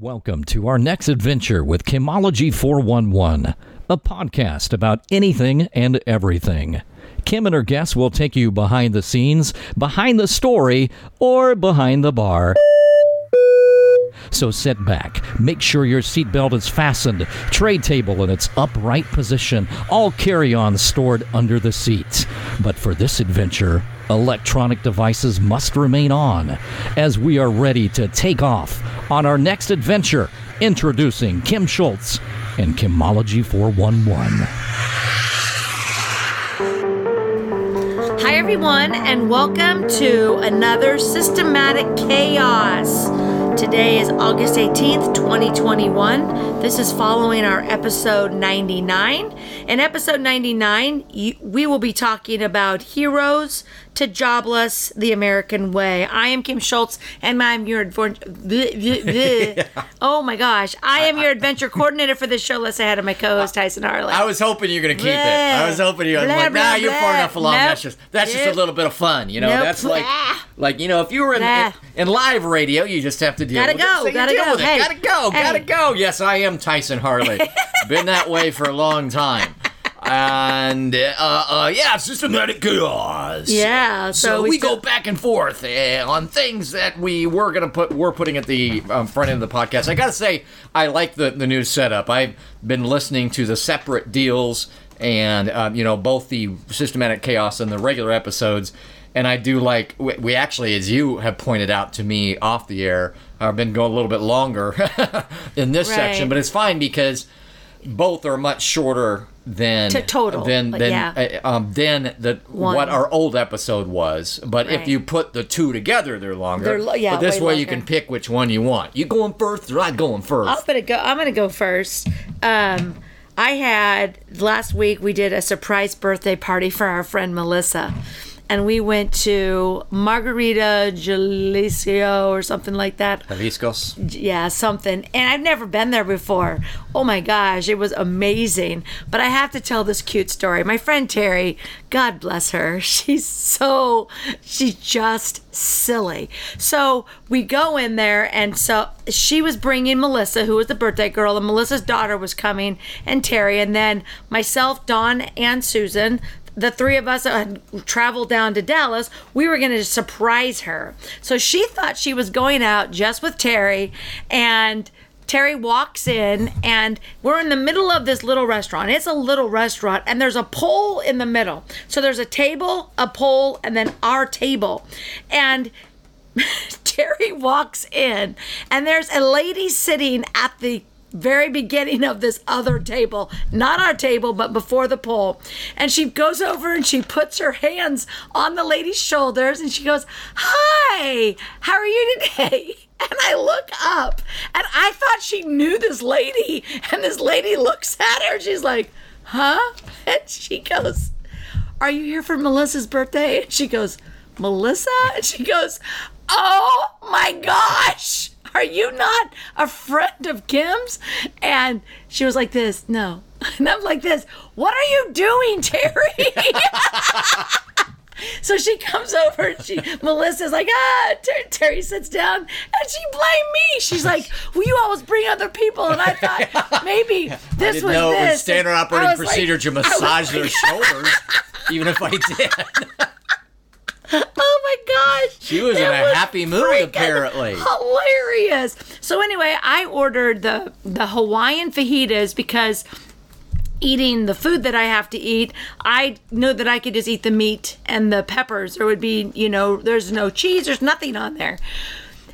Welcome to our next adventure with Kimology 411, a podcast about anything and everything. Kim and her guests will take you behind the scenes, behind the story, or behind the bar. So sit back, make sure your seatbelt is fastened, tray table in its upright position, all carry ons stored under the seats. But for this adventure, electronic devices must remain on as we are ready to take off on our next adventure. Introducing Kim Schultz and Kimology 411. Hi, everyone, and welcome to another Systematic Chaos. Today is August 18th, 2021. This is following our episode 99. In episode 99, we will be talking about heroes to jobless, the American way. I am Kim Schultz, and I'm your adventure. oh my gosh, I am your adventure coordinator for this show. Let's hi to my co-host Tyson Harley. I was hoping you're gonna keep it. I was hoping you. were Blah, like, blah, nah, you're far enough along. Nope. That's just that's just a little bit of fun, you know. Nope. That's like like you know, if you were in, Blah. in live radio, you just have to deal Gotta with it. go, So you gotta go. it. Hey. Gotta go, gotta Hey. go. Yes, I am Tyson Harley. Been that way for a long time. And uh, uh, yeah, systematic chaos. Yeah, So, so we, we go back and forth uh, on things that we were gonna put. We're putting at the um, front end of the podcast. I gotta say, I like the the new setup. I've been listening to the separate deals and um, you know both the systematic chaos and the regular episodes. And I do like we, we actually, as you have pointed out to me off the air, I've been going a little bit longer in this Right. section, but it's fine because both are much shorter than To total, than than yeah. uh, um, than the One. what our old episode was. But if you put the two together, they're longer. They're lo- yeah, but this way you can pick which one you want. You going first or I going 1st I'm gonna go. I'm gonna go first. Um, I had last week. We did a surprise birthday party for our friend Melissa, and we went to Margarita Jalisco or something like that. Jaliscos. Yeah, something. And I've never been there before. Oh my gosh, it was amazing. But I have to tell this cute story. My friend Terry, God bless her, she's so, she's just silly. So we go in there, and so she was bringing Melissa, who was the birthday girl, and Melissa's daughter was coming, and Terry, and then myself, Dawn, and Susan the three of us had traveled down to Dallas, we were going to surprise her. So she thought she was going out just with Terry, and Terry walks in, and we're in the middle of this little restaurant. It's a little restaurant, and there's a pole in the middle. So there's a table, a pole, and then our table. And Terry walks in, and there's a lady sitting at the very beginning of this other table, not our table, but before the pole. And she goes over and she puts her hands on the lady's shoulders and she goes, Hi, how are you today? And I look up and I thought she knew this lady. And this lady looks at her. She's like, Huh? And she goes, Are you here for Melissa's birthday? And she goes, Melissa? And she goes, Oh my gosh, are you not a friend of Kim's? And she was like this, No. And I'm like this, What are you doing, Terry? So she comes over and she, Melissa's like, ah, Ter- Terry sits down and she blamed me. She's like, well, you always bring other people. And I thought maybe this I was know this. it was standard operating was like- procedure to massage their shoulders, even if I did. Oh my gosh. She was in It a happy mood, apparently. Hilarious. So anyway, I ordered the the Hawaiian fajitas because eating the food that I have to eat, I know that I could just eat the meat and the peppers. There would be, you know, there's no cheese, there's nothing on there.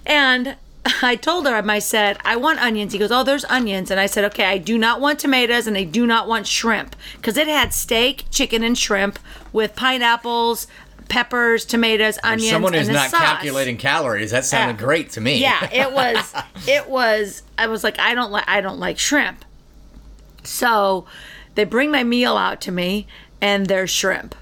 And I told her, I said, I want onions. He goes, Oh, there's onions. And I said, Okay, I do not want tomatoes and I do not want shrimp because it had steak, chicken, and shrimp with pineapples, peppers, tomatoes, onions. Someone who's not sauce. calculating calories. That sounded Yeah. great to me. Yeah, it was. it was. I was like, I don't like. I don't like shrimp. So, they bring my meal out to me, and there's shrimp.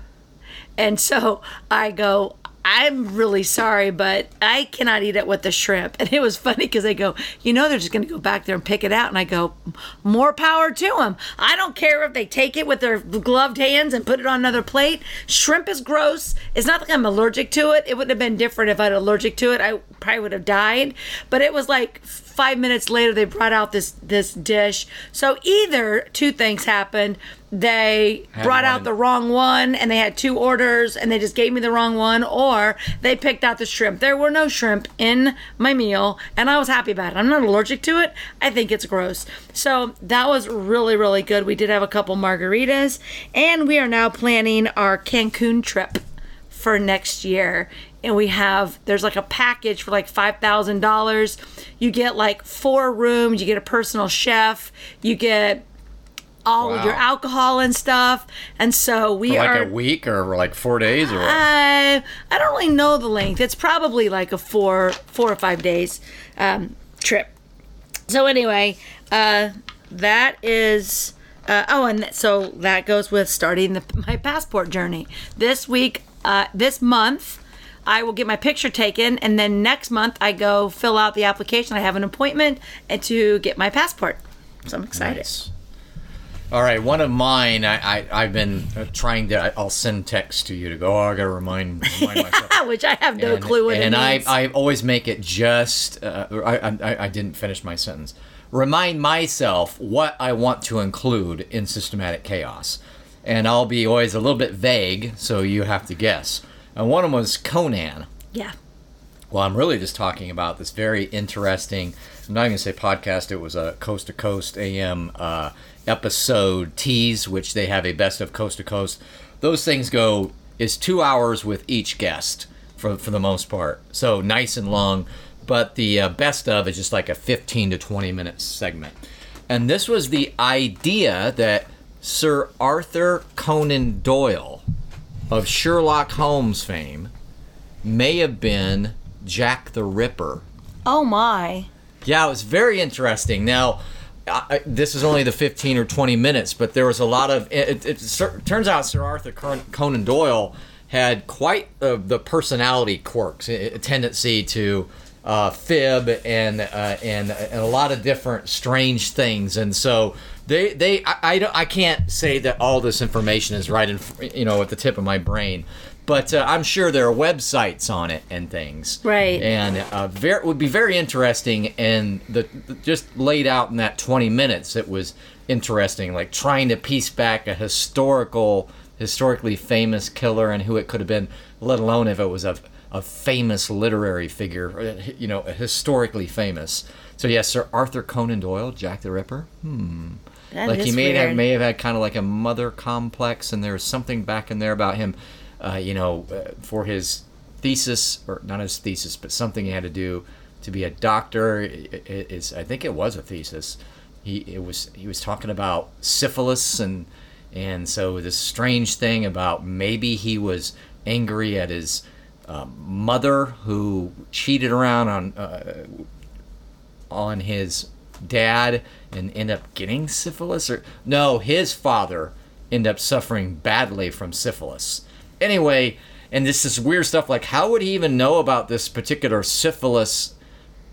And so I go, I'm really sorry, but I cannot eat it with the shrimp. And it was funny because they go, you know, they're just going to go back there and pick it out. And I go, more power to them. I don't care if they take it with their gloved hands and put it on another plate. Shrimp is gross. It's not like I'm allergic to it. It would have been different if I'd allergic to it. I probably would have died. But it was like five minutes later, they brought out this this dish. So either two things happened. They Had brought one out the wrong one, and they had two orders, and they just gave me the wrong one, or they picked out the shrimp. There were no shrimp in my meal, and I was happy about it. I'm not allergic to it. I think it's gross. So that was really really good. We did have a couple margaritas, and we are now planning our Cancun trip for next year and we have there's like a package for like $5000 you get like four rooms you get a personal chef you get all of your alcohol and stuff. And so we For like are a week or like four days or? I, I don't really know the length. It's probably like a four four or five days um, trip. So anyway uh, that is uh, oh and th- so that goes with starting the, my passport journey. This week uh, this month i will get my picture taken and then next month i go fill out the application i have an appointment and to get my passport so i'm excited Nice. All right, one of mine. I, I I've been uh, trying to. I'll send text to you to go. Oh, I gotta remind, remind myself. which i have no and, clue what and I, I always make it just uh, I, I, I didn't finish my sentence remind myself what i want to include in systematic chaos and i'll be always a little bit vague so you have to guess and one of them was conan. Yeah. Well i'm really just talking about this very interesting i'm not even going to say podcast it was a coast to coast am uh, episode tease which they have a best of coast to coast. Those things go is two hours with each guest for, for the most part. So nice and long but the uh, best of is just like a 15 to 20 minute segment. And this was the idea that sir arthur conan doyle of sherlock holmes fame may have been Jack the Ripper. oh my Yeah, it was very interesting. Now, I, this is only the 15 or 20 minutes, but there was a lot of. It, it, it turns out Sir Arthur Conan Doyle had quite uh, the personality quirks, a, a tendency to uh, fib and, uh, and and a lot of different strange things, and so. They, they, I, I, don't, I can't say that all this information is right in, you know, at the tip of my brain, but uh, I'm sure there are websites on it and things Right. and uh, very would be very interesting and the, the just laid out in that 20 minutes it was interesting like trying to piece back a historical historically famous killer and who it could have been let alone if it was a, a famous literary figure uh, you know historically famous so yes sir arthur conan doyle jack the ripper That like he may have may have had kind of like a mother complex, and there's something back in there about him, uh, you know, uh, for his thesis or not his thesis, but something he had to do to be a doctor. Is I think it was a thesis. He it was he was talking about syphilis and and so this strange thing about maybe he was angry at his um, mother who cheated around on uh, on his dad and end up getting syphilis or no his father end up suffering badly from syphilis. Anyway and this is weird stuff like how would he even know about this particular syphilis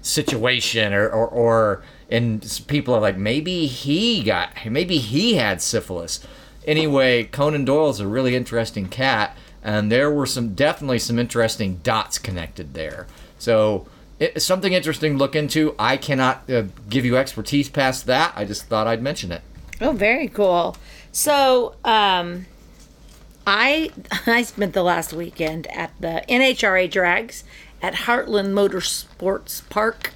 situation or or, or and people are like maybe he got maybe he had syphilis. Anyway conan doyle's a really interesting cat and there were some definitely some interesting dots connected there. So it's something interesting to look into i cannot uh, give you expertise past that i just thought i'd mention it Oh, very cool. So, um, I I spent the last weekend at the NHRA drags at Heartland Motorsports Park.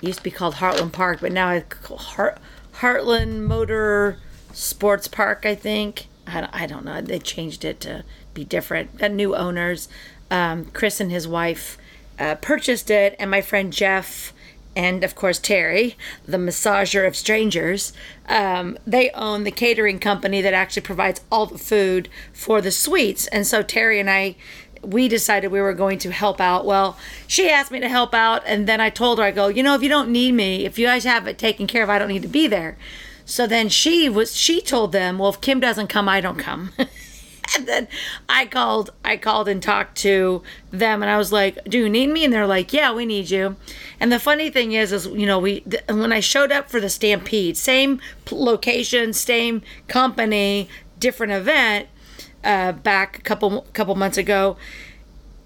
It used to be called Heartland Park, but now it's Heart, Heartland Motor Sports Park. I think I don't, I don't know. They changed it to be different. Got new owners. Um, Chris and his wife uh, purchased it, and my friend Jeff and of course Terry, the massager of strangers, um, they own the catering company that actually provides all the food for the suites. And so Terry and I, we decided we were going to help out. Well, she asked me to help out, and then I told her, I go, you know, if you don't need me, if you guys have it taken care of, I don't need to be there. So then she was, she told them, well, if Kim doesn't come, I don't come. and then I called I called and talked to them and I was like, "Do you need me?" And they're like, "Yeah, we need you." And the funny thing is is you know, we th- when I showed up for the Stampede, same location, same company, different event uh, back a couple couple months ago,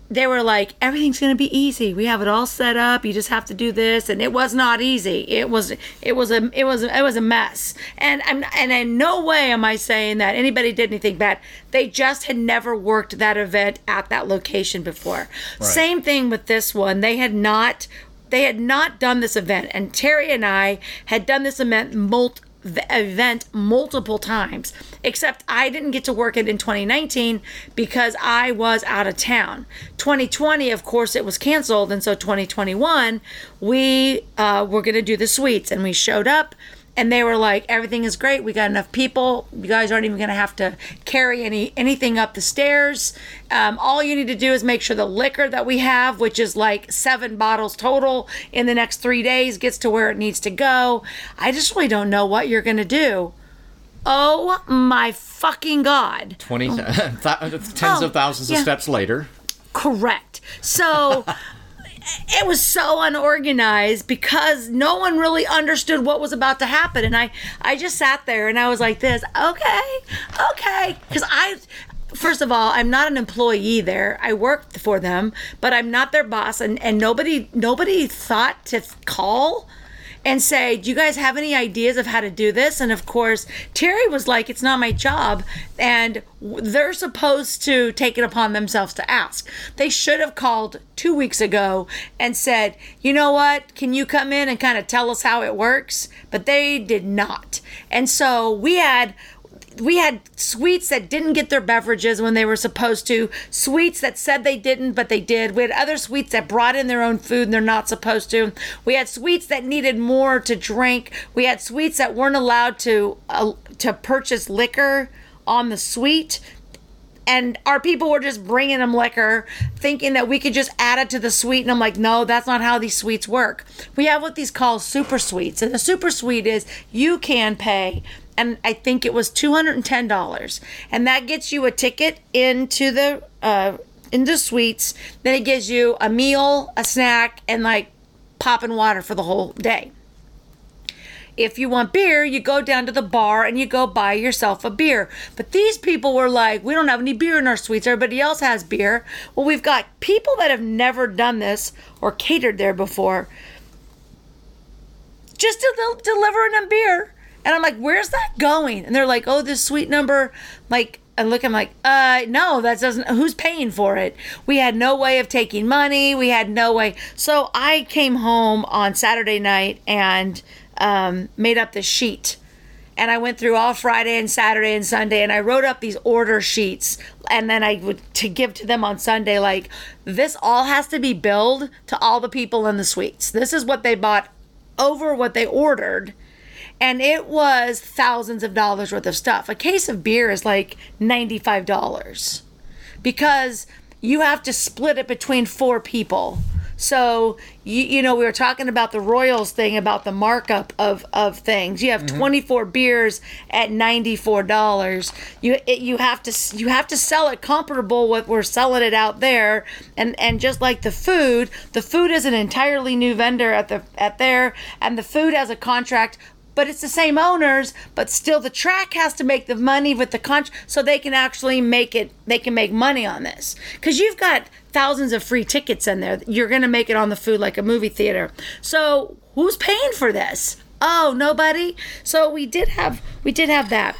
they were like, everything's gonna be easy. We have it all set up. You just have to do this, and it was not easy. It was, it was a, it was, it was a mess. And I'm, and in no way am I saying that anybody did anything bad. They just had never worked that event at that location before. Same thing with this one. They had not, they had not done this event, and Terry and I had done this event multi the event multiple times except i didn't get to work it in 2019 because i was out of town. 2020 of course it was canceled and so 2021 we uh, were going to do the suites and we showed up and they were like everything is great we got enough people you guys aren't even going to have to carry any anything up the stairs um, all you need to do is make sure the liquor that we have which is like seven bottles total in the next three days gets to where it needs to go i just really don't know what you're going to do oh my fucking god 20 th- tens Oh, of thousands yeah. of steps later. Correct. So it was so unorganized because no one really understood what was about to happen. And I, I just sat there and I was like this, okay, okay. Because I, first of all, I'm not an employee there. I worked for them, but I'm not their boss. And, and nobody, nobody thought to call and say, Do you guys have any ideas of how to do this? And of course, Terry was like, It's not my job. And they're supposed to take it upon themselves to ask. They should have called two weeks ago and said, You know what? Can you come in and kind of tell us how it works? But they did not. And so we had we had suites that didn't get their beverages when they were supposed to, suites that said they didn't, but they did. We had other suites that brought in their own food and they're not supposed to. We had suites that needed more to drink. We had suites that weren't allowed to uh, to purchase liquor on the suite. And our people were just bringing them liquor, thinking that we could just add it to the suite. And I'm like, no, that's not how these suites work. We have what these call super suites. And the super suite is you can pay and I think it was two hundred and ten dollars, and that gets you a ticket into the uh, into suites. Then it gives you a meal, a snack, and like pop and water for the whole day. If you want beer, you go down to the bar and you go buy yourself a beer. But these people were like, we don't have any beer in our suites. Everybody else has beer. Well, we've got people that have never done this or catered there before just del- delivering them beer. And I'm like, where's that going? And they're like, oh, this suite number, like, and look, I'm like, uh, no, that doesn't, who's paying for it? We had no way of taking money. We had no way. So I came home on Saturday night and um, made up this sheet. And I went through all Friday and Saturday and Sunday and I wrote up these order sheets. And then I would to give to them on Sunday, like, this all has to be billed to all the people in the suites. This is what they bought over what they ordered and it was thousands of dollars worth of stuff. A case of beer is like $95 because you have to split it between four people. So you you know we were talking about the Royals thing about the markup of of things. You have mm-hmm. 24 beers at $94. You it, you have to you have to sell it comparable what we're selling it out there and and just like the food, the food is an entirely new vendor at the at there and the food has a contract but it's the same owners but still the track has to make the money with the contract so they can actually make it they can make money on this because you've got thousands of free tickets in there you're going to make it on the food like a movie theater so who's paying for this oh nobody so we did have we did have that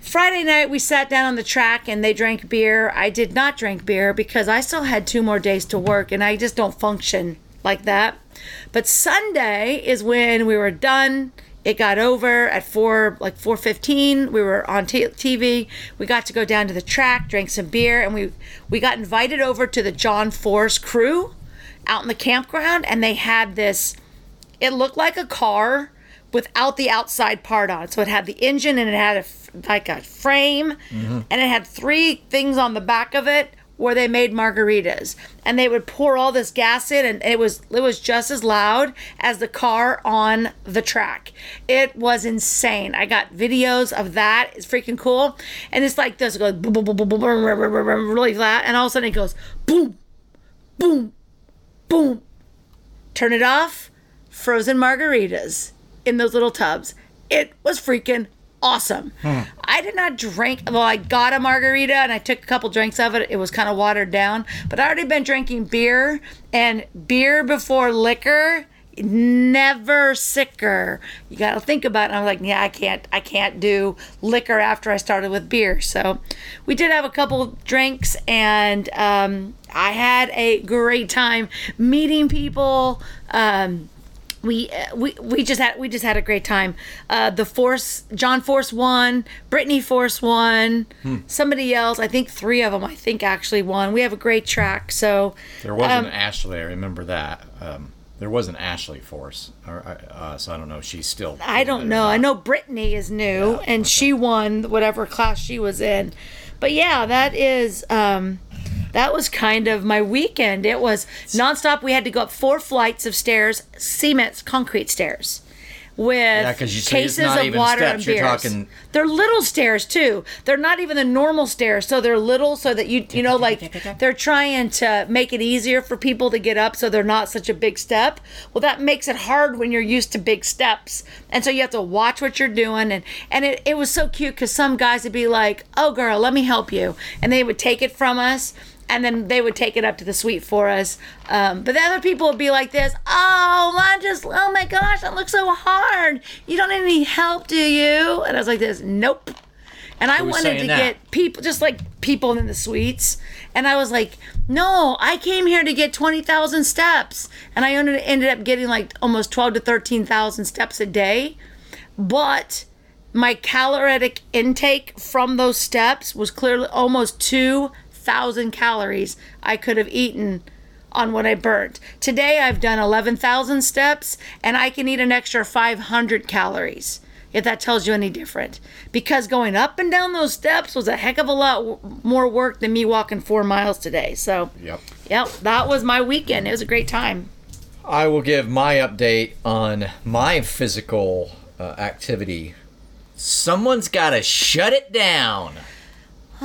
Friday night, we sat down on the track and they drank beer. I did not drink beer because I still had two more days to work and I just don't function like that. But Sunday is when we were done. It got over at four, like four fifteen. We were on t- TV. We got to go down to the track, drank some beer, and we we got invited over to the John Force crew out in the campground, and they had this. It looked like a car without the outside part on. So it had the engine and it had a, like a frame, mm-hmm. and it had three things on the back of it where they made margaritas, and they would pour all this gas in, and it was it was just as loud as the car on the track. It was insane. I got videos of that. It's freaking cool, and it's like this. It goes boom, boom, boom, boom, boom, boom, boom, boom, really flat, and all of a sudden it goes boom, boom, boom. Turn it off. Frozen margaritas in those little tubs. It was freaking awesome. I did not drink. Well, I got a margarita and I took a couple drinks of it. It was kind of watered down, but I already been drinking beer and beer before liquor. Never sicker. You got to think about it. I'm like, yeah, I can't. I can't do liquor after I started with beer. So, we did have a couple drinks, and um, I had a great time meeting people. Um, we uh, we we just had we just had a great time. Uh, the Force, John Force won, Brittany Force won, somebody else. I think three of them. I think actually won. We have a great track. So There wasn't um, Ashley. I remember that. Um, there was an Ashley Force, or, uh, so I don't know. She's still. I don't know. I know Brittany is new and she won whatever class she was in. But yeah, that is um that was kind of my weekend. It was nonstop. We had to go up four flights of stairs, cement concrete stairs. With 'cause you say it's cases not of even water steps, and you're beers. talking- They're little stairs too. They're not even the normal stairs, so they're little, so that you you know like they're trying to make it easier for people to get up, so they're not such a big step. Well, that makes it hard when you're used to big steps, and so you have to watch what you're doing. And and it, it was so cute because some guys would be like, "Oh, girl, let me help you," and they would take it from us. And then they would take it up to the suite for us. Um, but the other people would be like this, oh, I just, oh my gosh, that looks so hard. You don't need any help, do you? And I was like this, nope. And I wanted to that? get people, just like people in the suites. And I was like, no, I came here to get 20,000 steps. And I ended, up getting like almost 12 to 13,000 steps a day. But my caloric intake from those steps was clearly almost 2,000 calories I could have eaten on what I burnt. Today I've done 11,000 steps and I can eat an extra 500 calories. If that tells you any different. Because going up and down those steps was a heck of a lot w- more work than me walking four miles today. So, Yep. yep, that was my weekend. It was a great time. I will give my update on my physical uh, activity. Someone's got to shut it down.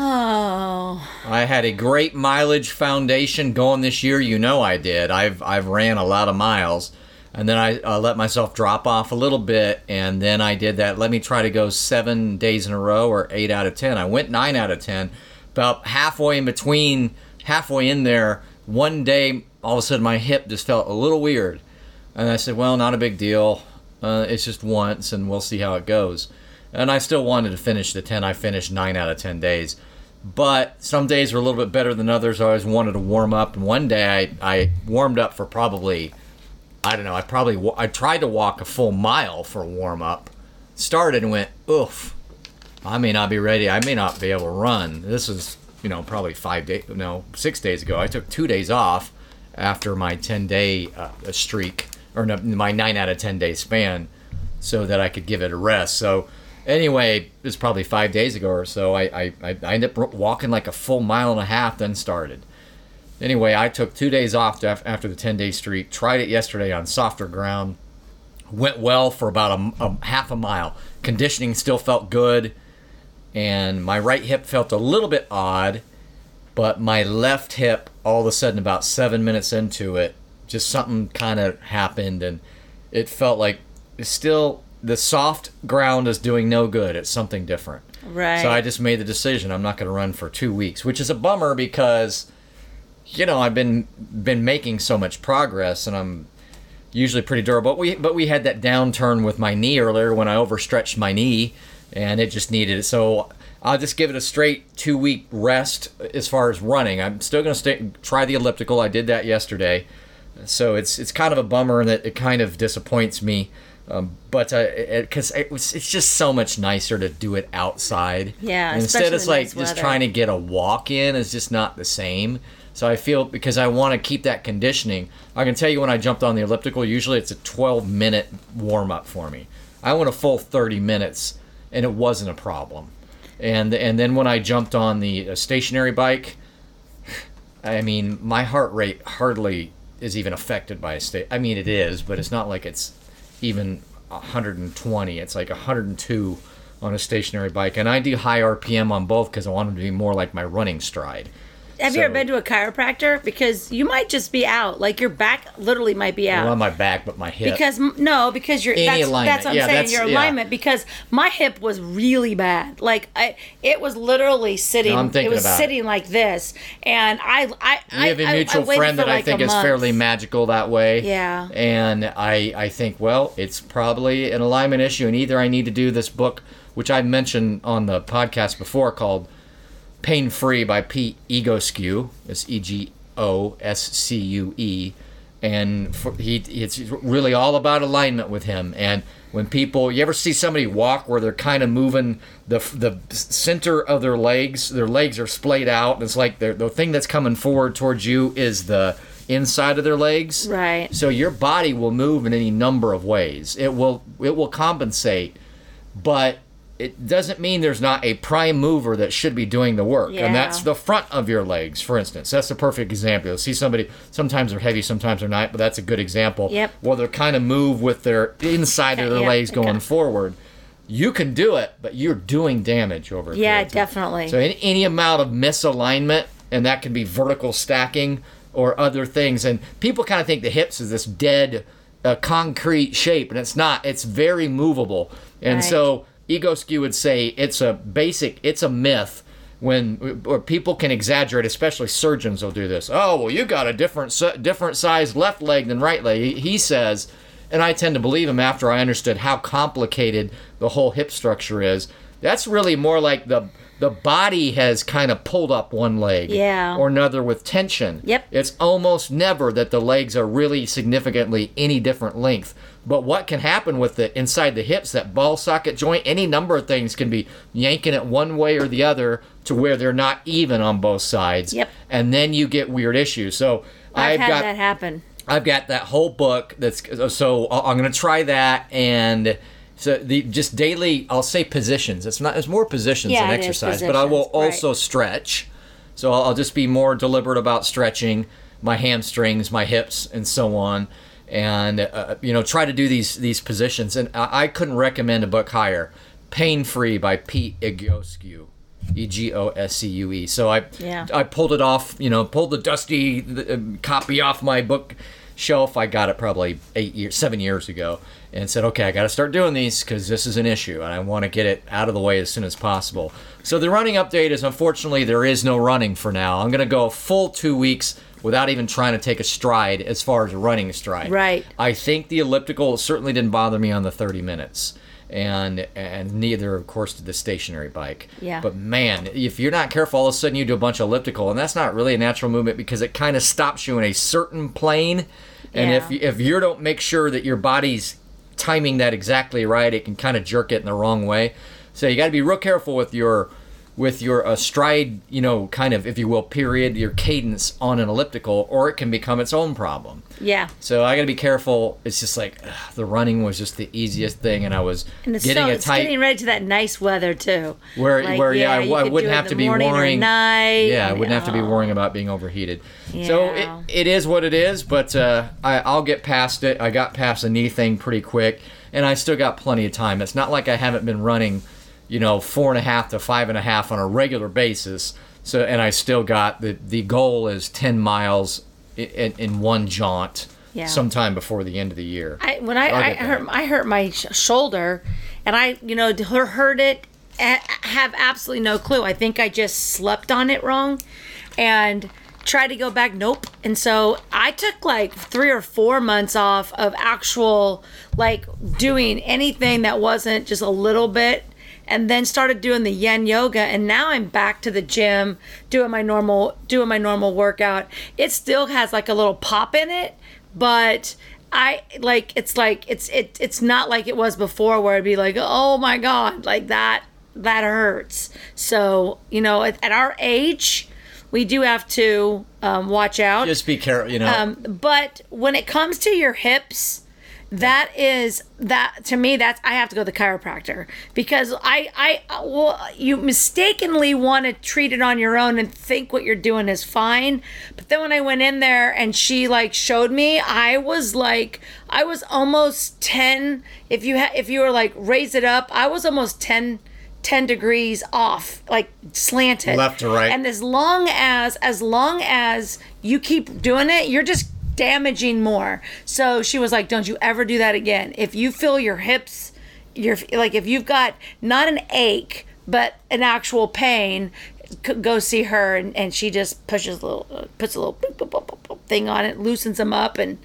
Oh, I had a great mileage foundation going this year. You know I did. I've I've ran a lot of miles, and then I uh, let myself drop off a little bit, and then I did that. Let me try to go seven days in a row or eight out of ten. I went nine out of ten. About halfway in between, halfway in there, one day all of a sudden my hip just felt a little weird, and I said, "Well, not a big deal. Uh, it's just once, and we'll see how it goes." And I still wanted to finish the ten. I finished nine out of ten days but some days were a little bit better than others. I always wanted to warm up, and one day I, I warmed up for probably, I don't know, I probably I tried to walk a full mile for warm up. Started and went, oof, I may not be ready. I may not be able to run. This is, you know, probably five days, no, six days ago. I took two days off after my ten day uh, streak, or no, my nine out of ten day span, so that I could give it a rest. So anyway, it was probably five days ago or so. I, I, I ended up walking like a full mile and a half, then started. Anyway, I took two days off af- after the 10 day streak, tried it yesterday on softer ground, went well for about a, a half a mile. Conditioning still felt good, and my right hip felt a little bit odd, but my left hip, all of a sudden, about seven minutes into it, just something kind of happened, and it felt like it's still the soft ground is doing no good. It's something different. right. So I just made the decision I'm not going to run for two weeks, which is a bummer because, you know, I've been been making so much progress and I'm usually pretty durable. But we but we had that downturn with my knee earlier when I overstretched my knee, and it just needed it. So I'll just give it a straight two week rest as far as running. I'm still going to stay try the elliptical. I did that yesterday, so it's it's kind of a bummer and that it kind of disappoints me. Um, but because it, was, it's just so much nicer to do it outside. Yeah, And instead it's like nice just weather. trying to get a walk in is just not the same. So I feel because I want to keep that conditioning. I can tell you when I jumped on the elliptical, usually it's a 12 minute warm up for me. I went a full 30 minutes, and it wasn't a problem. And and then when I jumped on the uh, stationary bike, I mean my heart rate hardly is even affected by a state. I mean it is, but it's not like it's even 120. It's like 102 on a stationary bike, and I do high RPM on both because I want them to be more like my running stride. Have you ever been to a chiropractor? Because you might just be out. Like your back literally might be out. Not my back, but my hip. Because no, because you're Any that's, alignment. that's what I'm Yeah, saying. Your yeah. alignment because my hip was really bad. Like I, it was literally sitting. No, I'm thinking it was about it. sitting like this, and I, I, we have a I, mutual I, I friend that I like think a is month. fairly magical that way. Yeah. And I, I think, well, it's probably an alignment issue, and either I need to do this book, which I mentioned on the podcast before, called Pain Free by Pete Egoscue. It's E G O S C U E, and for, he it's really all about alignment with him. And when people, you ever see somebody walk where they're kind of moving the the center of their legs, their legs are splayed out, and it's like the thing that's coming forward towards you is the inside of their legs. Right. So your body will move in any number of ways. It will it will compensate, but it doesn't mean there's not a prime mover that should be doing the work. Yeah. And that's the front of your legs, for instance. That's a perfect example. You'll see somebody sometimes they're heavy, sometimes they're not, but that's a good example. Yep. Well they're kind of move with their inside of their Yeah, legs okay. going forward. You can do it, but you're doing damage over Yeah, definitely. So any, any amount of misalignment, and that can be vertical stacking or other things. And people kind of think the hips is this dead, uh, concrete shape, and it's not. It's very movable. And Right. so Egoscue would say it's a basic, it's a myth. When or people can exaggerate, especially surgeons will do this. Oh well, you got a different different size left leg than right leg. He- He says, and I tend to believe him after I understood how complicated the whole hip structure is. That's really more like the the body has kind of pulled up one leg Yeah. or another with tension. Yep. It's almost never that the legs are really significantly any different length. But what can happen with the inside the hips, that ball socket joint, any number of things can be yanking it one way or the other to where they're not even on both sides. Yep. And then you get weird issues. So I've, I've, had got that happen. I've got that whole book. That's so I'm going to try that and so the just daily. I'll say positions. It's not. It's more positions Yeah, than exercise, but I will positions, right. also stretch. So I'll, I'll just be more deliberate about stretching my hamstrings, my hips, and so on, and uh, you know try to do these these positions. And I, I couldn't recommend a book higher. Pain Free by Pete Egoscue. E G O S C U E. So I Yeah. I pulled it off, you know, pulled the dusty uh, copy off my bookshelf. I got it probably eight years, seven years ago, and said, okay, I got to start doing these because this is an issue, and I want to get it out of the way as soon as possible. So the running update is unfortunately there is no running for now. I'm going to go a full two weeks without even trying to take a stride as far as running a stride. Right. I think the elliptical certainly didn't bother me on the 30 minutes. And and neither, of course, did the stationary bike. Yeah. But man, if you're not careful, all of a sudden you do a bunch of elliptical, and that's not really a natural movement because it kind of stops you in a certain plane. And if Yeah. you, if you don't make sure that your body's timing that exactly right, it can kind of jerk it in the wrong way. So you got to be real careful with your with your uh, stride, you know, kind of, if you will, period, your cadence on an elliptical, or it can become its own problem. Yeah. So I got to be careful. It's just like ugh, the running was just the easiest thing, and I was And it's, getting so, a it's getting ready to that nice weather too. where Like, where yeah, I, I wouldn't have to be worrying. night. Yeah, I wouldn't have to be worrying about being overheated. Yeah. So it, it is what it is, but uh, I, I'll get past it. I got past the knee thing pretty quick, and I still got plenty of time. It's not like I haven't been running, you know, four and a half to five and a half on a regular basis. So, and I still got the the goal is ten miles in, in one jaunt, Yeah. sometime before the end of the year. I when I, I hurt. I hurt my sh- shoulder, and I you know heard it, have absolutely no clue. I think I just slept on it wrong, and tried to go back. Nope. And so I took like three or four months off of actual like doing anything that wasn't just a little bit. And then started doing the yin yoga, and now I'm back to the gym doing my normal doing my normal workout. It still has like a little pop in it, but I like it's like it's it it's not like it was before where it'd be like oh my god like that that hurts. So you know at, at our age, we do have to um, watch out. Just be careful, you know. Um, but when it comes to your hips, that is that to me that's I have to go to the chiropractor because I I well you mistakenly want to treat it on your own and think what you're doing is fine, but then when I went in there and she like showed me, I was like I was almost ten. If you ha- if you were like raise it up, I was almost 10 10 degrees off, like slanted. Left to right. And as long as as long as you keep doing it, you're just damaging more. So she was like, "Don't you ever do that again. If you feel your hips, your like if you've got not an ache, but an actual pain, go see her and, and she just pushes a little uh, puts a little thing on it, loosens them up and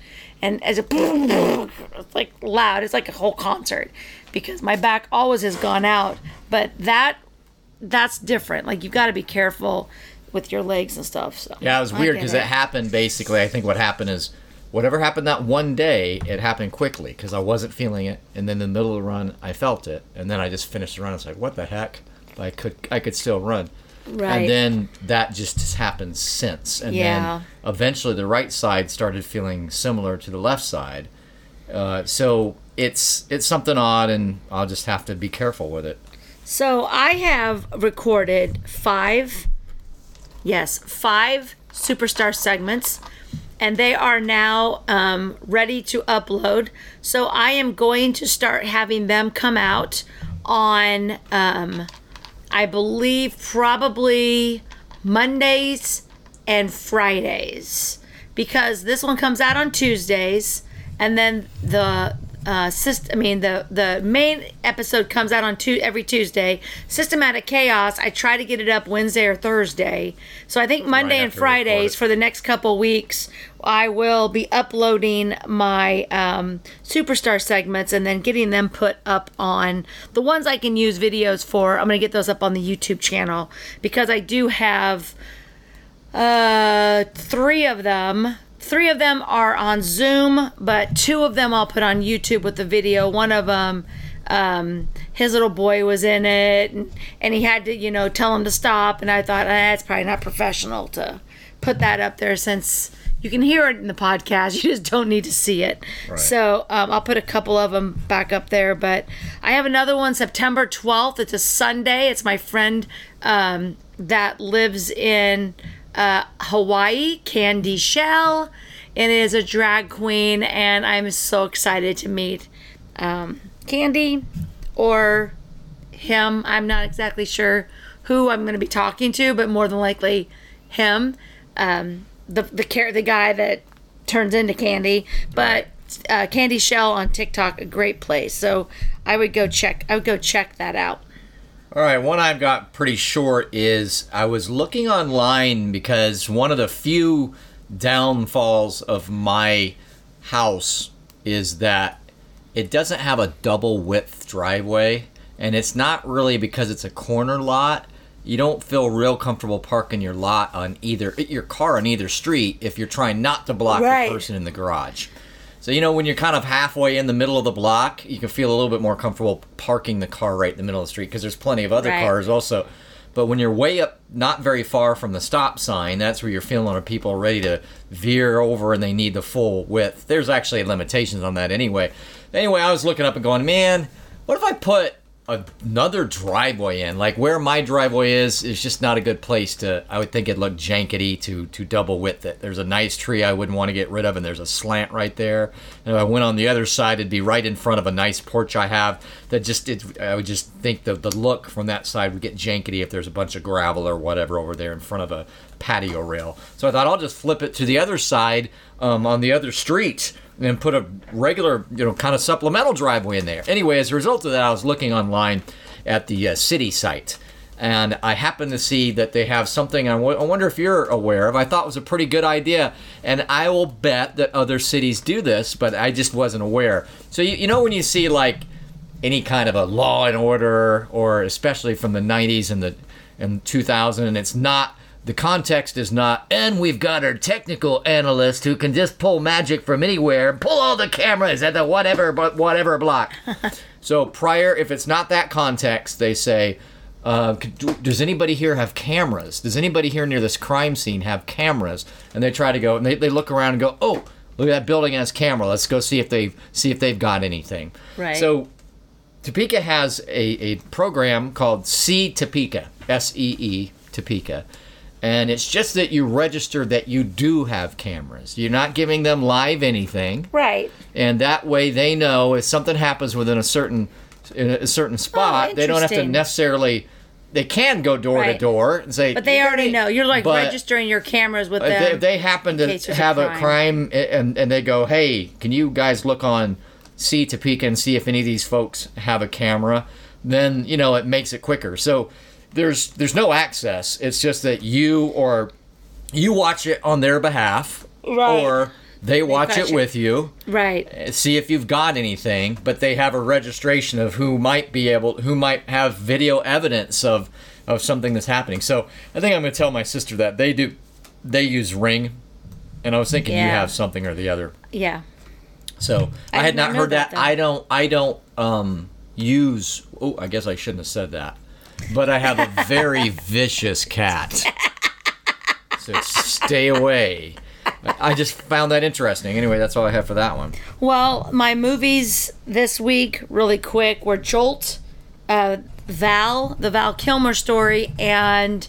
and as a it's like loud. It's like a whole concert because my back always has gone out, but that that's different. Like you've got to be careful with your legs and stuff. So Yeah, it was weird because it happened basically. I think what happened is whatever happened that one day, it happened quickly because I wasn't feeling it, and then in the middle of the run, I felt it, and then I just finished the run. I was like, "What the heck?" I could I could still run. Right. And then that just has happened since, and Yeah. then eventually the right side started feeling similar to the left side. Uh, so it's it's something odd, and I'll just have to be careful with it. So I have recorded five, yes, five superstar segments, and they are now um, ready to upload. So I am going to start having them come out on, um, I believe, probably Mondays and Fridays because this one comes out on Tuesdays, and then the uh, syst- I mean the the main episode comes out on two every Tuesday. Systematic Chaos. I try to get it up Wednesday or Thursday. So I think Monday and we record Fridays for the next couple weeks, I will be uploading my um, superstar segments and then getting them put up on the ones I can use videos for. I'm gonna get those up on the YouTube channel because I do have uh, three of them. Three of them are on Zoom, but two of them I'll put on YouTube with the video. One of them, um, his little boy was in it, and, and he had to, you know, tell him to stop. And I thought, eh, probably not professional to put that up there since you can hear it in the podcast. You just don't need to see it. So um, I'll put a couple of them back up there. But I have another one September 12th. It's a Sunday. It's my friend um, that lives in uh, Hawaii, Candy Shell, and it is a drag queen, and I'm so excited to meet um, Candy or him. I'm not exactly sure who I'm going to be talking to, but more than likely him, um, the the car- the guy that turns into Candy, but. Uh, Candy Shell on TikTok, a great place. So I would go check. I would go check that out. All right, one I've got pretty short is I was looking online because one of the few downfalls of my house is that it doesn't have a double width driveway, and it's not really because it's a corner lot. You don't feel real comfortable parking your lot on either your car on either street if you're trying not to block Right. the person in the garage. So you know when you're kind of halfway in the middle of the block, you can feel a little bit more comfortable parking the car right in the middle of the street because there's plenty of other Right. cars also. But when you're way up, not very far from the stop sign, that's where you're feeling of people ready to veer over and they need the full width. There's actually limitations on that anyway. Anyway, I was looking up and going, man, what if I put another driveway in? Like where my driveway is is just not a good place to. I would think it'd look jankety to to double width it. There's a nice tree I wouldn't want to get rid of, and there's a slant right there. And if I went on the other side, it'd be right in front of a nice porch I have. That just it, I would just think the the look from that side would get jankety if there's a bunch of gravel or whatever over there in front of a patio rail. So I thought I'll just flip it to the other side um, on the other street and put a regular, you know, kind of supplemental driveway in there. Anyway, as a result of that, I was looking online at the uh, city site. And I happened to see that they have something I w- I wonder if you're aware of. I thought was a pretty good idea. And I will bet that other cities do this, but I just wasn't aware. So, you, you know, when you see like any kind of a law and order, or especially from the 90s and the and 2000, and it's not the context is not, and we've got our technical analyst who can just pull magic from anywhere, pull all the cameras at the whatever but whatever block. so prior, if it's not that context, they say, uh, does anybody here have cameras? Does anybody here near this crime scene have cameras? And they try to go, and they, they look around and go, oh, look at that building has camera. Let's go see if they've see if they've got anything. Right. So Topeka has a, a program called See Topeka, S E E Topeka. And it's just that you register that you do have cameras. You're not giving them live anything. Right. And that way they know if something happens within a certain in a certain oh, spot, they don't have to Oh, necessarily. They can go door to door and say, But they already know. You're like registering your cameras with them. they, if they happen to a have a crime. crime and, and they go, hey, can you guys look on See Topeka and see if any of these folks have a camera? Then you know it makes it quicker. So there's there's no access. It's just that you or you watch it on their behalf, Right. or they watch it it. with you right. see if you've got anything but they have a registration of who might be able who might have video evidence of of something that's happening so i think i'm going to tell my sister that they do they use ring and i was thinking you have something or the other Yeah. so i, I had not heard that, that, though. i don't i don't um use oh i guess i shouldn't have said that but i have a very vicious cat so stay away I just found that interesting. Anyway, that's all I have for that one. Well, my movies this week, really quick, were Jolt, uh, Val, the Val Kilmer story, and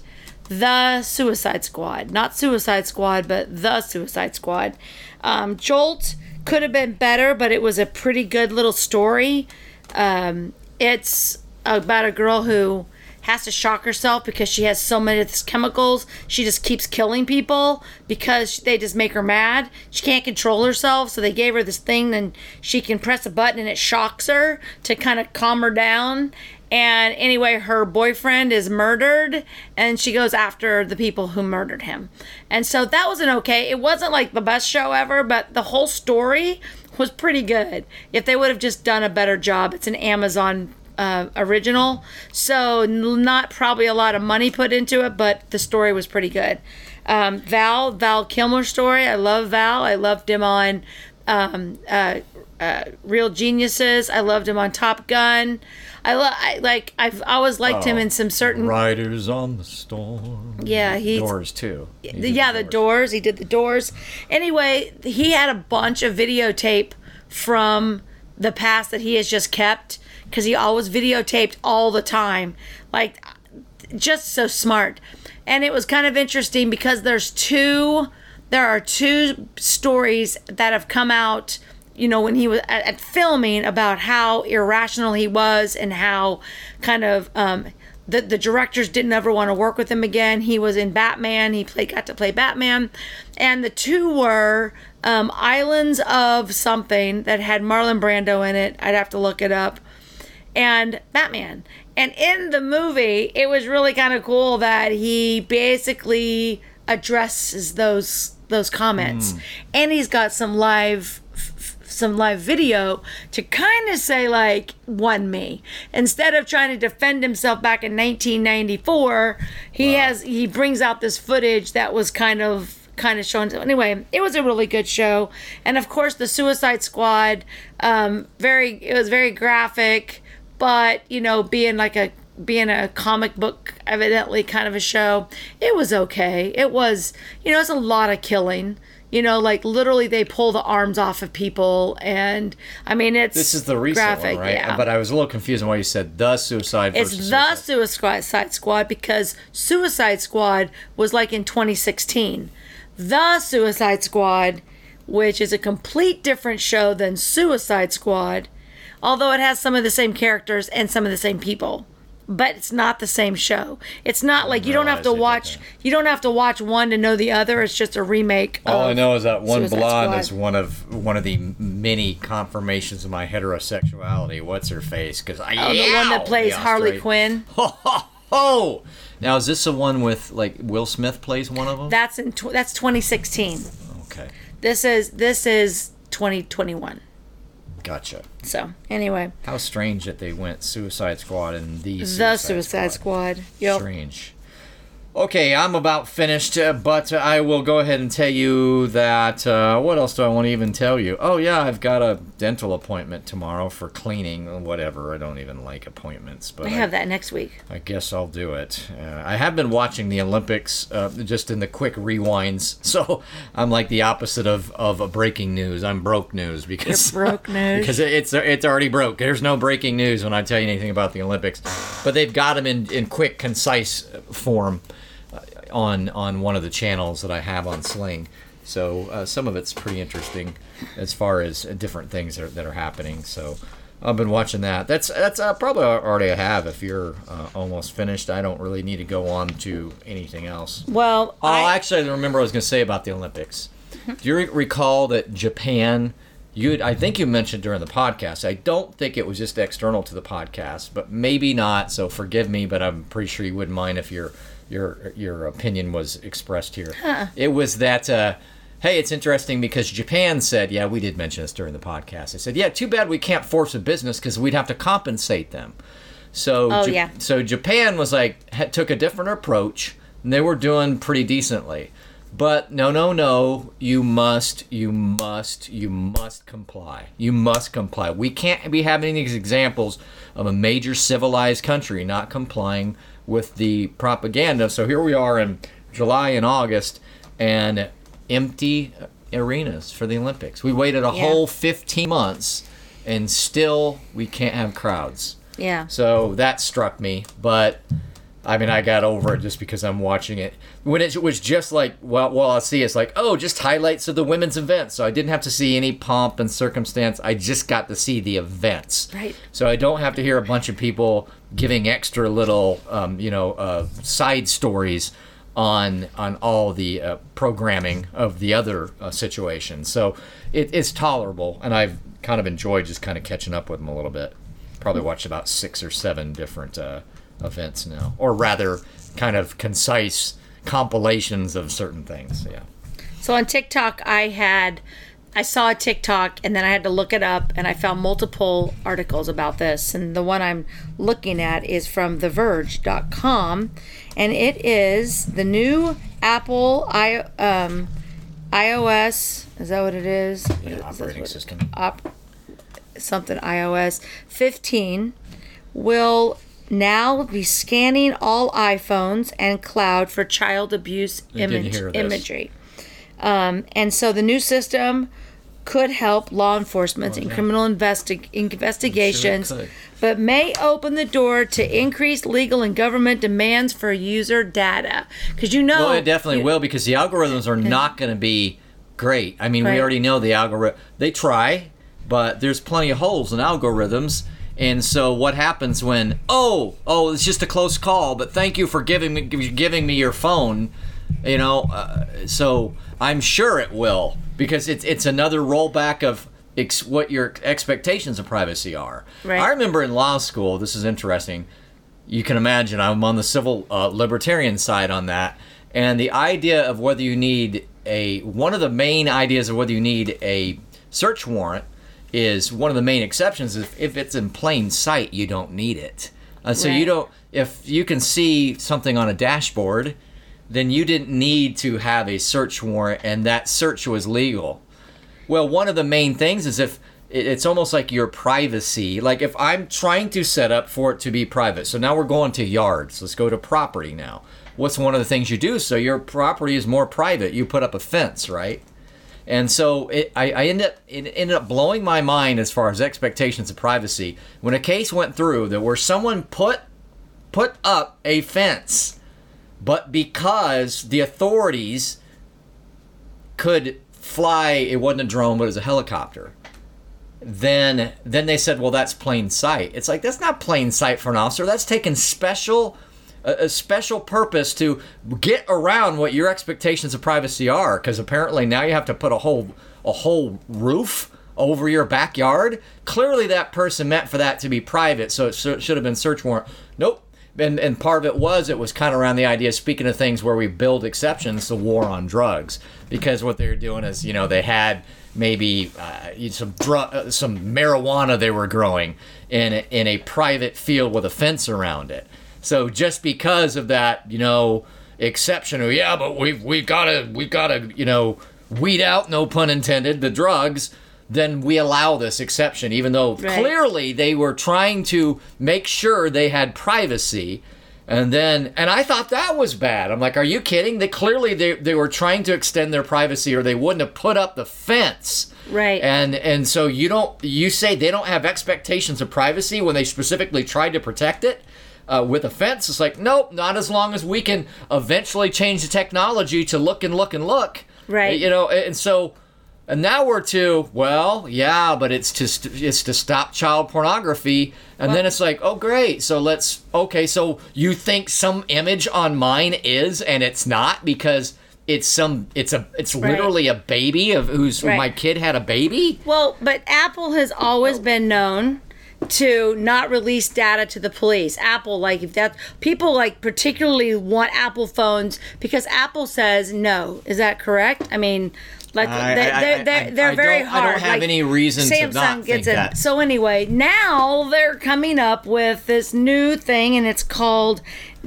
The Suicide Squad. Not Suicide Squad, but The Suicide Squad. Um, Jolt could have been better, but it was a pretty good little story. Um, it's about a girl who has to shock herself because she has so many of these chemicals. She just keeps killing people because they just make her mad. She can't control herself, so they gave her this thing, and she can press a button and it shocks her to kind of calm her down. And anyway, her boyfriend is murdered, and she goes after the people who murdered him. And so that was an okay. It wasn't like the best show ever, but the whole story was pretty good. If they would have just done a better job, it's an Amazon uh, original, so not probably a lot of money put into it, but the story was pretty good. Um, Val, Val Kilmer story. I love Val. I loved him on um, uh, uh, Real Geniuses. I loved him on Top Gun. I, lo- I like. I've always liked him in some certain. Riders on the storm. Yeah, he Doors too. He the- did yeah, the doors. He did the doors. Anyway, he had a bunch of videotape from the past that he has just kept because he always videotaped all the time. Like, just so smart. And it was kind of interesting because there's two, there are two stories that have come out. You know, when he was at, at filming about how irrational he was and how kind of um, the the directors didn't ever want to work with him again. He was in Batman. He played got to play Batman, and the two were um, Islands of something that had Marlon Brando in it. I'd have to look it up, and Batman. And in the movie, it was really kind of cool that he basically addresses those those comments, and he's got some live some live video to kind of say like one me. Instead of trying to defend himself back in 1994 he has he brings out this footage that was kind of kind of showing anyway it was a really good show. And of course the suicide squad um very it was very graphic but you know being like a being a comic book evidently kind of a show it was okay it was you know it's a lot of killing you know like literally they pull the arms off of people and i mean it's This is the recent graphic, one, right? yeah. But I was a little confused on why you said the Suicide it's the Suicide. Suicide Squad because Suicide Squad was like in 2016. The Suicide Squad, which is a complete different show than Suicide Squad, although it has some of the same characters and some of the same people. But it's not the same show. It's not oh, like you don't have to they did watch. You don't have to watch one to know the other. It's just a remake. All I know is that one Suicide blonde Squad. is one of one of the many confirmations of my heterosexuality. What's her face? Because I Oh, the one that plays Harley Quinn. Oh, now is this the one with like Will Smith plays one of them? That's in. Tw- that's 2016. okay, This is this is 2021. Gotcha. So anyway, How strange that they went Suicide Squad and the the Suicide, Suicide Squad. Yep. Strange. Okay, I'm about finished, but I will go ahead and tell you that. Uh, what else do I want to even tell you? Oh, yeah, I've got a dental appointment tomorrow for cleaning or whatever. I don't even like appointments, but I have that next week. I guess I'll do it. Uh, I have been watching the Olympics uh, just in the quick rewinds, so I'm like the opposite of, of a breaking news. I'm broke news because You're broke news. because it's it's already broke. There's no breaking news when I tell you anything about the Olympics, but they've got them in, in quick, concise form on on one of the channels that I have on Sling. So uh, some of it's pretty interesting as far as different things that are, that are happening. So I've been watching that. That's that's uh, probably already I have. If you're uh, almost finished, I don't really need to go on to anything else. Well, Oh, I, actually, I remember what I was going to say about the Olympics. Do you re- recall that Japan? You, I think you mentioned during the podcast. I don't think it was just external to the podcast, but maybe not. So forgive me, but I'm pretty sure you wouldn't mind if your your your opinion was expressed here. It was that. Uh, Hey, it's interesting because Japan said, yeah, we did mention this during the podcast. They said, yeah, too bad we can't force a business because we'd have to compensate them. So, Oh, Ja- yeah. so Japan was like had, took a different approach, and they were doing pretty decently. But no, no, no! You must, you must, you must comply. You must comply. We can't be having these examples of a major civilized country not complying with the propaganda. So here we are in July and August, and empty arenas for the Olympics. We waited a Yeah. whole 15 months, and still we can't have crowds. yeah. So that struck me, but I mean, I got over it just because I'm watching it. When it was just like, well, well, I see it's like, oh, just highlights of the women's events. So I didn't have to see any pomp and circumstance. I just got to see the events. Right. So I don't have to hear a bunch of people giving extra little, um, you know, uh, side stories on on all the uh, programming of the other uh, situations. So it, it's tolerable, and I've kind of enjoyed just kind of catching up with them a little bit. Probably watched about six or seven different uh, events now, or rather, kind of concise compilations of certain things. Yeah. So on TikTok, I had, I saw a TikTok and then I had to look it up and I found multiple articles about this. And the one I'm looking at is from TheVerge.com, and it is the new Apple i um, iOS. Is that what it is? That operating what- system. Op, something iOS 15 will now be scanning all iPhones and cloud for child abuse image imagery. Um, and so the new system could help law enforcement in criminal investi- investigations, could. but may open the door to increased legal and government demands for user data. Because you know, Well, it definitely you- will because the algorithms are not going to be great. I mean, Right. we already know the algorithm. They try, but there's plenty of holes in algorithms. And so, what happens when? Oh, oh, it's just a close call, but thank you for giving me giving me your phone. You know, uh, so I'm sure it will because it's it's another rollback of ex- what your expectations of privacy are. Right. I remember in law school. This is interesting you can imagine I'm on the civil uh, libertarian side on that. And the idea of whether you need a one of the main ideas of whether you need a search warrant is one of the main exceptions is if it's in plain sight, you don't need it. Uh, so you don't if you can see something on a dashboard, then you didn't need to have a search warrant, and that search was legal. Well, one of the main things is if it's almost like your privacy. Like if I'm trying to set up for it to be private. So now we're going to yards. Let's go to property now. What's one of the things you do so your property is more private? You put up a fence, right? And so it, I, I ended up it ended up blowing my mind as far as expectations of privacy when a case went through that where someone put put up a fence, but because the authorities could fly, it wasn't a drone, but it was a helicopter. Then, then they said, "Well, that's plain sight." It's like that's not plain sight for an officer. That's taking special, a, a special purpose to get around what your expectations of privacy are. Because apparently now you have to put a whole, a whole roof over your backyard. Clearly, that person meant for that to be private, so it sh- should have been search warrant. Nope. And, and part of it was it was kind of around the idea speaking of things where we build exceptions to war on drugs because what they were doing is you know they had maybe uh, some dr- uh, some marijuana they were growing in a, in a private field with a fence around it so just because of that you know exception yeah but we've we've got to we've got to you know weed out no pun intended the drugs then we allow this exception even though Right. clearly they were trying to make sure they had privacy. And then and i thought that was bad. I'm like are you kidding? They clearly they, they were trying to extend their privacy or they wouldn't have put up the fence. Right. and and so you don't you say they don't have expectations of privacy when they specifically tried to protect it uh, with a fence it's like nope not as long as we can eventually change the technology to look and look and look Right. you know and so And now we're to well, yeah, but it's to st- it's to stop child pornography, and then it's like, oh great, so let's okay, so you think some image on mine is, and it's not because it's some it's a it's Right. literally a baby of who's Right. my kid had a baby. Well, but Apple has always been known to not release data to the police. Apple, like if that people like particularly want Apple phones because Apple says no. Is that correct? I mean, like I- they, I- they're I- they're, I- they're I very don't- I hard. don't have like, any reason to Samsung not gets think it. that. So anyway, now they're coming up with this new thing, and it's called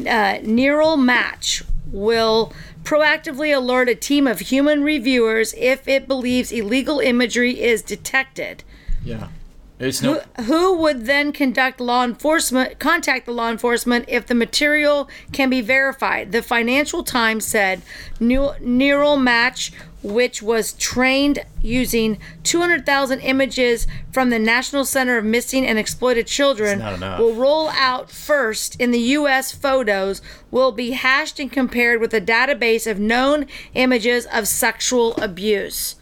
uh, Neural Match. Will proactively alert a team of human reviewers if it believes illegal imagery is detected. Yeah, it's no. Who, who would then conduct law enforcement, contact the law enforcement if the material can be verified? The Financial Times said Neu- Neural Match, which was trained using 200,000 images from the National Center of Missing and Exploited Children, will roll out first in the U.S. Photos will be hashed and compared with a database of known images of sexual abuse.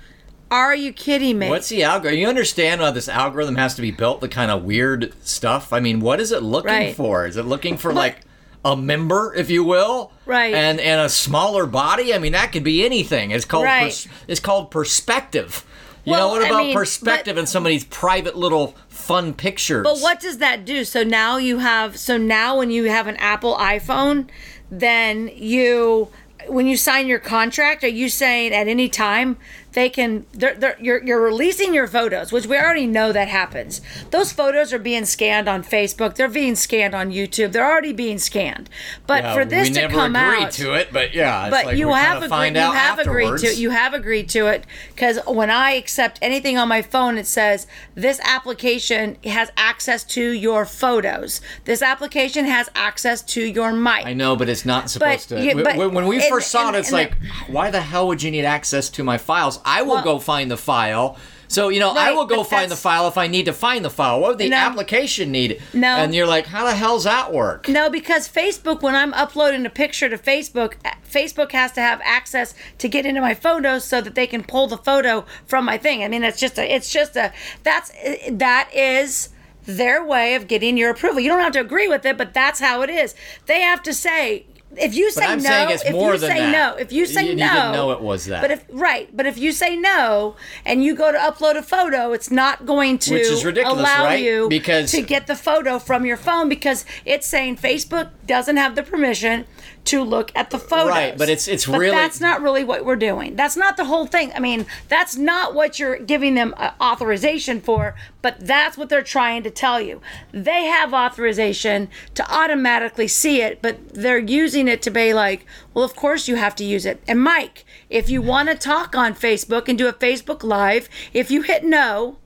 Are you kidding me? What's the algorithm? You understand how this algorithm has to be built? The kind of weird stuff. I mean, what is it looking Right. for? Is it looking for like a member, if you will, Right. And and a smaller body? I mean, that could be anything. It's called Right. pers- it's called perspective. You Well, know what I about mean, perspective but- in some of these private little fun pictures? But what does that do? So now you have so now when you have an Apple iPhone, then you when you sign your contract, are you saying at any time they can they're, they're, you're you're releasing your photos, which we already know that happens. Those photos are being scanned on Facebook, they're being scanned on YouTube, they're already being scanned. But Yeah, for this to come out, we to never come agreed out, to it, but yeah, it's but like you have agreed. You have agreed to. You have agreed to it because when I accept anything on my phone, it says this application has access to your photos. This application has access to your mic. I know, but it's not supposed to. you- When- but- when, we and- first saw it, it's and like, why the hell would you need access to my files? I will Well- go find the file. So you know, I will go find the file if I need to find the file. What would the No. application need? No. And you're like, how the hell's that work? No, because Facebook, when I'm uploading a picture to Facebook, Facebook has to have access to get into my photos so that they can pull the photo from my thing. I mean, it's just a, it's just a, that's, that is their way of getting your approval. You don't have to agree with it, but that's how it is. They have to say, if you say no, if you say that. no, if you say You- you no, didn't know it was that. But if right, but if you say no and you go to upload a photo, it's not going to Which is ridiculous, allow right? you Because- to get the photo from your phone because it's saying Facebook doesn't have the permission to look at the photos. Right, but it's- it's But really- that's not really what we're doing. That's not the whole thing. I mean, that's not what you're giving them uh, authorization for. But that's what they're trying to tell you. They have authorization to automatically see it, but they're using it to be like, well, of course you have to use it. And Mike, if you want to talk on Facebook and do a Facebook Live, if you hit no,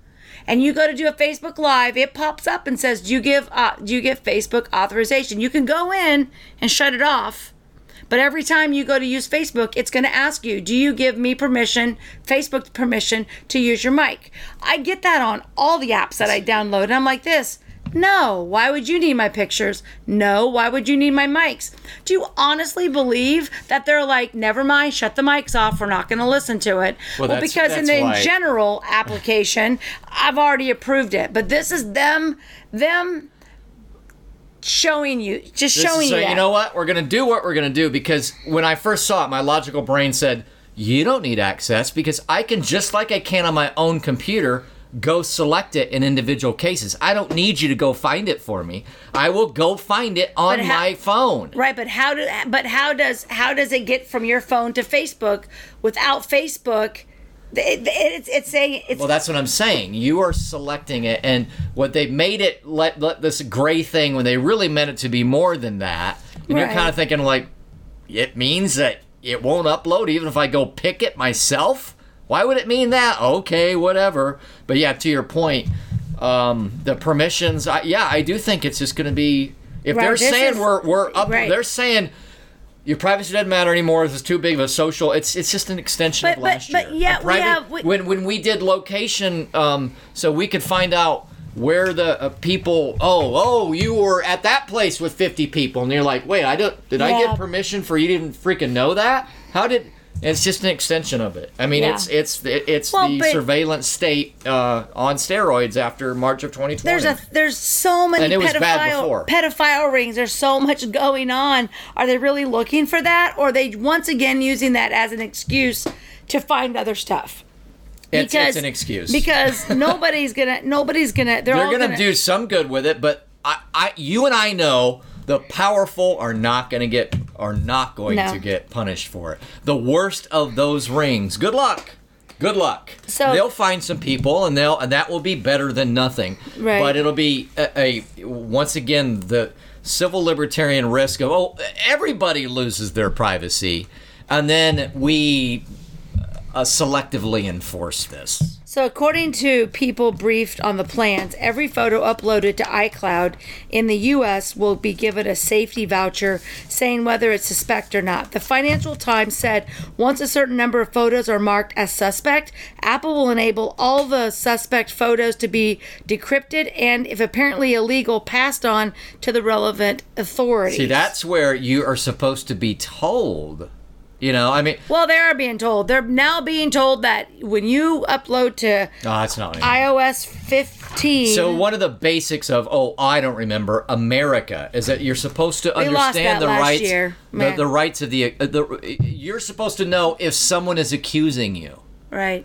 and you go to do a Facebook Live, it pops up and says, "Do you give uh, do you give Facebook authorization?" You can go in and shut it off, but every time you go to use Facebook, it's going to ask you, "Do you give me permission, Facebook permission to use your mic?" I get that on all the apps that I download, and I'm like this. No, why would you need my pictures? No, why would you need my mics? Do you honestly believe that they're like, never mind, shut the mics off, we're not going to listen to it? Well, Well, that's- because in the why- general application, I've already approved it. But this is them, them showing you, just This is showing so you. you know what? We're gonna do what we're gonna do because when I first saw it, my logical brain said, "You don't need access because I can just like I can on my own computer." Go select it in individual cases. I don't need you to go find it for me. I will go find it on how- my phone. Right, but how do but how does how does it get from your phone to Facebook without Facebook? It, it's it's saying it's Well, that's what I'm saying. You are selecting it, and what they made it let, let this gray thing when they really meant it to be more than that. And you're kind of thinking like, it means that it won't upload even if I go pick it myself. Why would it mean that? Okay, whatever. But yeah, to your point, um, the permissions. I, yeah, I do think it's just going to be. If Right, they're saying is- we're we're up, right. they're saying. Your privacy doesn't matter anymore. This is too big of a social. It's it's just an extension But- of but- last but year. yeah, A we have- we- when when we did location, um, so we could find out where the uh, people. Oh, oh, you were at that place with fifty people, and you're like, wait, I don't. Did I get permission for you? Didn't freaking know that? How did? It's just an extension of it. I mean, Yeah. it's it's it's Well, the surveillance state uh, on steroids after March of 2020. There's a there's so many And it was bad pedophile pedophile rings. There's so much going on. Are they really looking for that, or are they once again using that as an excuse to find other stuff? it's, it's an excuse because nobody's gonna nobody's gonna they're, they're gonna, gonna do some good with it, but I, I, you and I know the powerful are not gonna get are not going No. to get punished for it. The worst of those rings. Good luck. Good luck. So- they'll find some people, and they'll and that will be better than nothing. Right. But it'll be a, a once again the civil libertarian risk of oh everybody loses their privacy, and then we uh, selectively enforce this. So, according to people briefed on the plans, every photo uploaded to iCloud in the U.S. will be given a safety voucher saying whether it's suspect or not. The Financial Times said once a certain number of photos are marked as suspect, Apple will enable all the suspect photos to be decrypted and, if apparently illegal, passed on to the relevant authorities. See, that's where you are supposed to be told. You know, I mean, well, they are being told. They're now being told that when you upload to oh, it's not. iOS 15. So one of the basics of oh I don't remember America is that you're supposed to We lost that understand the last rights year. the, the rights of the, uh, the you're supposed to know if someone is accusing you right.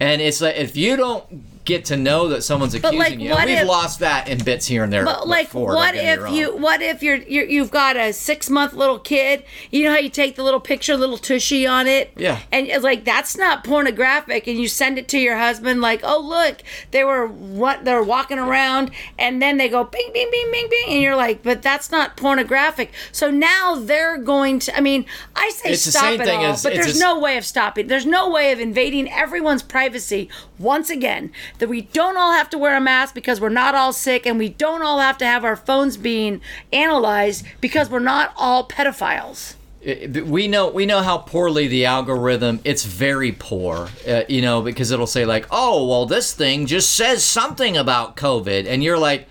and it's like if you don't get to know that someone's accusing like, you we've if- lost that in bits here and there But like, before, what don't get me if you? What if you're, you're you've got a six month little kid? You know how you take the little picture, little tushy on it. Yeah. And it's like that's not pornographic, and you send it to your husband, like, oh look, they were what they're walking around, and then they go bing, bing, bing, bing, bing, and you're like, but that's not pornographic. So now they're going to. I mean, I say It's the stop same it thing all, as- but there's a- no way of stopping. There's no way of invading everyone's privacy once again. That we don't all have to wear a mask because we're not all sick, and we don't all have to have our phones being analyzed because we're not all pedophiles. we know we know how poorly the algorithm it's very poor uh, you know because it'll say like oh well this thing just says something about covid and you're like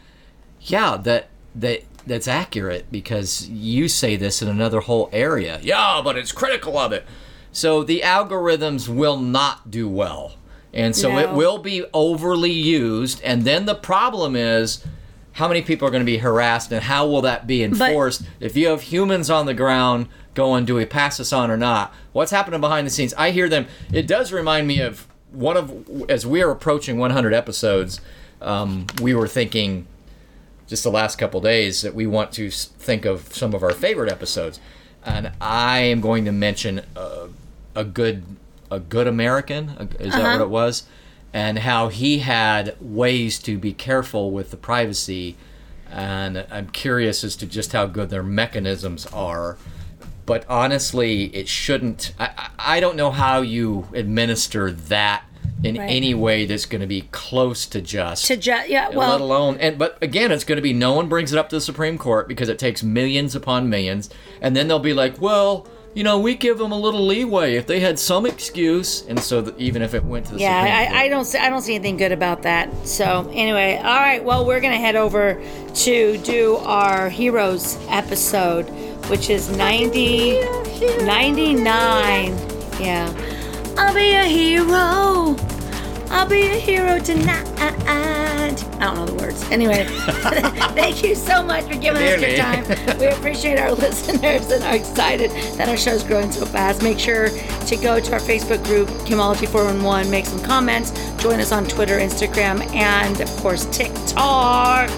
yeah that that that's accurate because you say this in another whole area yeah but it's critical of it so the algorithms will not do well and so it will be overly used. And then the problem is how many people are going to be harassed and how will that be enforced? If you have humans on the ground going do we pass this on or not? What's happening behind the scenes? I hear them it does remind me of one of as we are approaching 100 episodes um, we were thinking just the last couple days that we want to think of some of our favorite episodes. And i am going to mention uh, a good a good american is that uh-huh. what it was? And how he had ways to be careful with the privacy. And i'm curious as to just how good their mechanisms are. But honestly it shouldn't i, I don't know how you administer that in Right. any way that's going to be close to just. To ju- yeah, well let alone and but again it's going to be no one brings it up to the supreme court because it takes millions upon millions. And then they'll be like well you know we give them a little leeway if they had some excuse and so that even if it went to the yeah, I, I don't see I don't see anything good about that. So anyway, all right. Well, we're gonna head over to do our heroes episode, which is 90, 99. Yeah, I'll be a hero. I'll be a hero tonight. I don't know the words. Anyway, thank you so much for giving us your time. We appreciate our listeners and are excited that our show's growing so fast. Make sure to go to our Facebook group, Kimology411, make some comments, join us on Twitter, Instagram, and of course, TikTok,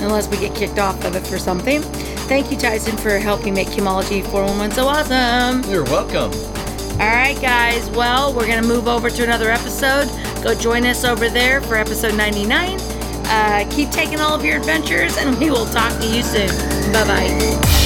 unless we get kicked off of it for something. Thank you, Tyson, for helping make Kimology 411 so awesome. you're welcome All right, guys. Well, we're going to move over to another episode. Go join us over there for episode 99. Uh, keep taking all of your adventures, and we will talk to you soon. Bye bye.